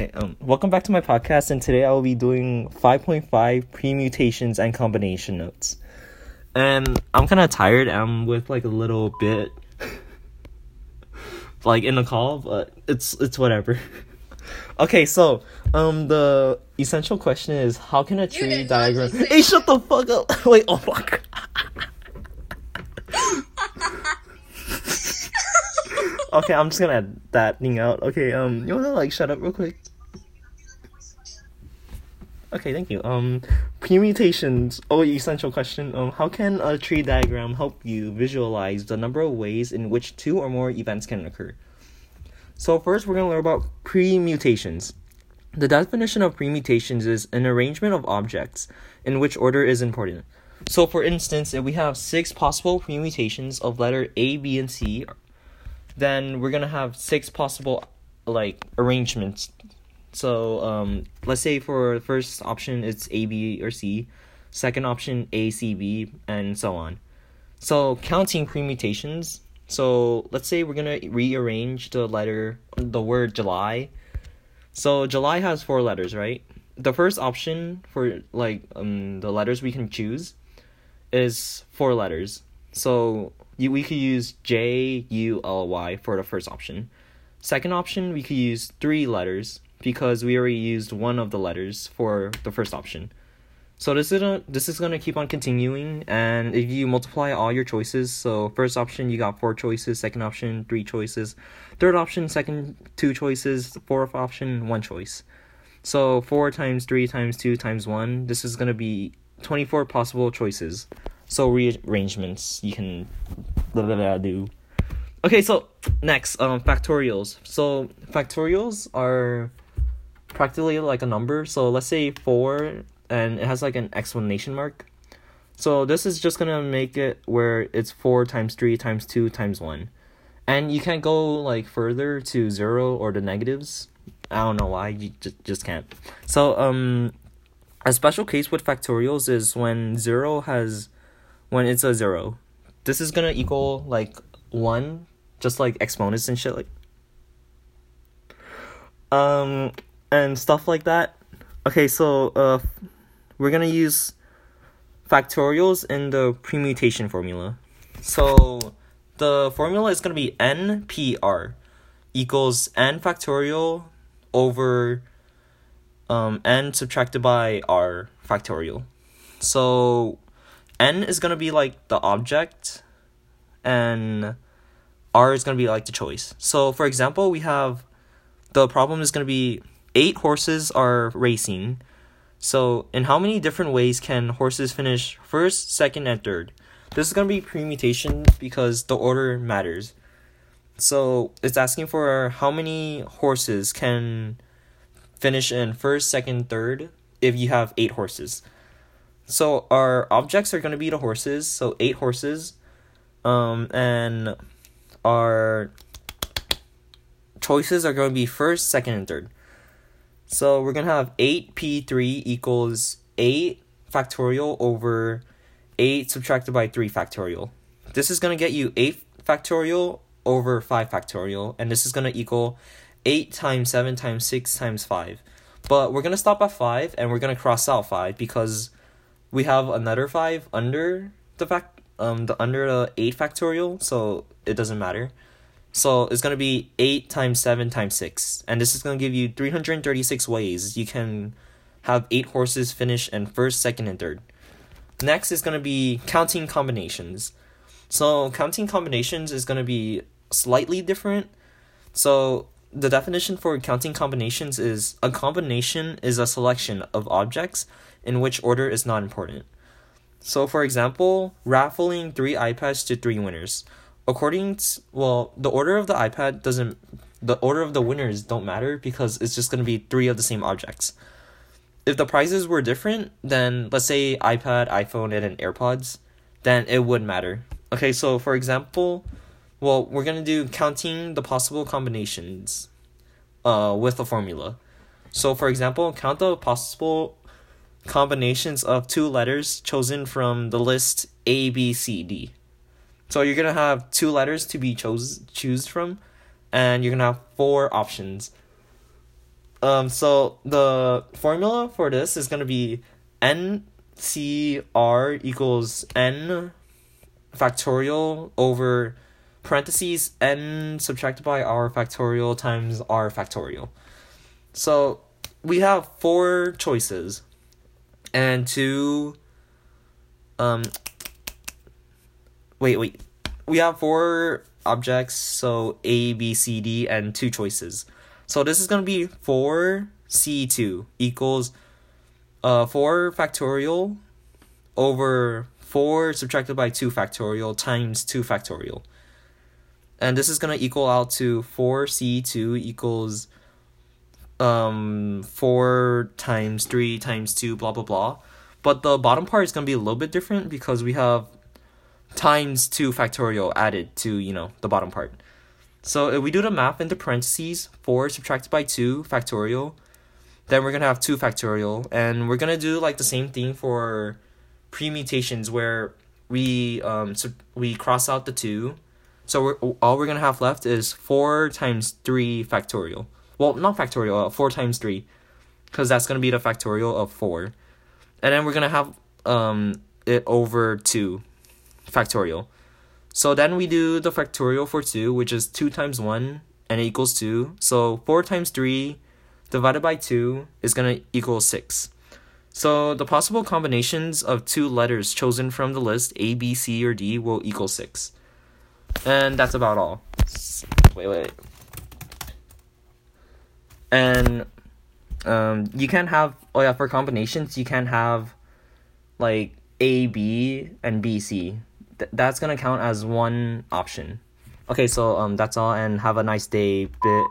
Okay, um, welcome back to my podcast, and today I will be doing 5.5 permutations and combination notes. And I'm kind of tired. I'm with like a little bit, like in the call, but it's it's whatever. okay, so um, the essential question is how can a tree diagram? Hey, shut the fuck up! Wait, oh my god. okay, I'm just gonna add that thing out. Okay, um, you wanna like shut up real quick? Okay, thank you. Um, permutations. Oh, essential question. Um, how can a tree diagram help you visualize the number of ways in which two or more events can occur? So first, we're gonna learn about permutations. The definition of permutations is an arrangement of objects in which order is important. So, for instance, if we have six possible permutations of letter A, B, and C, then we're gonna have six possible like arrangements. So, um, let's say for first option it's A, B, or C, second option A, C, B, and so on. So, counting permutations. So, let's say we're gonna rearrange the letter, the word July. So, July has four letters, right? The first option for like um the letters we can choose is four letters. So you, we could use J U L Y for the first option. Second option, we could use three letters because we already used one of the letters for the first option. So this is gonna, this is gonna keep on continuing, and if you multiply all your choices, so first option you got four choices, second option three choices, third option second two choices, fourth option one choice. So four times three times two times one, this is gonna be twenty four possible choices. So rearrangements you can blah, blah, blah, do. Okay, so next, um, factorials. So factorials are practically like a number. So let's say four, and it has like an explanation mark. So this is just gonna make it where it's four times three times two times one, and you can't go like further to zero or the negatives. I don't know why you just just can't. So um, a special case with factorials is when zero has, when it's a zero, this is gonna equal like one, just like exponents and shit like. Um, and stuff like that. Okay, so uh, we're gonna use factorials in the permutation formula. So the formula is gonna be NPR equals n factorial over um, n subtracted by r factorial. So n is gonna be like the object, and r is gonna be like the choice. So for example, we have the problem is gonna be eight horses are racing. So in how many different ways can horses finish first, second, and third? This is gonna be permutation because the order matters. So it's asking for how many horses can finish in first, second, third if you have eight horses. So our objects are going to be the horses, so eight horses. Um, and our choices are going to be first, second, and third. So we're going to have 8p3 equals 8 factorial over 8 subtracted by 3 factorial. This is going to get you 8 factorial over 5 factorial, and this is going to equal 8 times 7 times 6 times 5. But we're going to stop at 5 and we're going to cross out 5 because we have another 5 under the fact um the under the 8 factorial, so it doesn't matter. So it's going to be 8 times 7 times 6. And this is going to give you 336 ways you can have 8 horses finish in first, second, and third. Next is going to be counting combinations. So counting combinations is going to be slightly different. So the definition for counting combinations is a combination is a selection of objects in which order is not important. So for example, raffling 3 iPads to 3 winners. According to, well, the order of the iPad doesn't the order of the winners don't matter because it's just going to be 3 of the same objects. If the prizes were different, then let's say iPad, iPhone, and an AirPods, then it would matter. Okay, so for example, well, we're gonna do counting the possible combinations uh, with a formula. So, for example, count the possible combinations of two letters chosen from the list A, B, C, D. So you're gonna have two letters to be chose choose from, and you're gonna have four options. um, so the formula for this is gonna be n c r equals n factorial over parentheses n subtracted by r factorial times r factorial. So we have four choices and two um wait wait. We have four objects so a b c d and two choices. So this is going to be 4c2 equals uh 4 factorial over 4 subtracted by 2 factorial times 2 factorial. And this is going to equal out to 4c2 equals um 4 times 3 times 2 blah blah blah. But the bottom part is going to be a little bit different because we have times 2 factorial added to you know the bottom part so if we do the math into parentheses 4 subtracted by 2 factorial then we're going to have 2 factorial and we're going to do like the same thing for permutations where we um we cross out the 2 so we're, all we're going to have left is 4 times 3 factorial well, not factorial, uh, 4 times 3. Because that's going to be the factorial of 4. And then we're going to have um, it over 2 factorial. So then we do the factorial for 2, which is 2 times 1, and it equals 2. So 4 times 3 divided by 2 is going to equal 6. So the possible combinations of two letters chosen from the list A, B, C, or D will equal 6. And that's about all. Wait, wait and um you can't have oh yeah for combinations you can't have like a b and b c Th- that's gonna count as one option. Okay so um that's all and have a nice day bit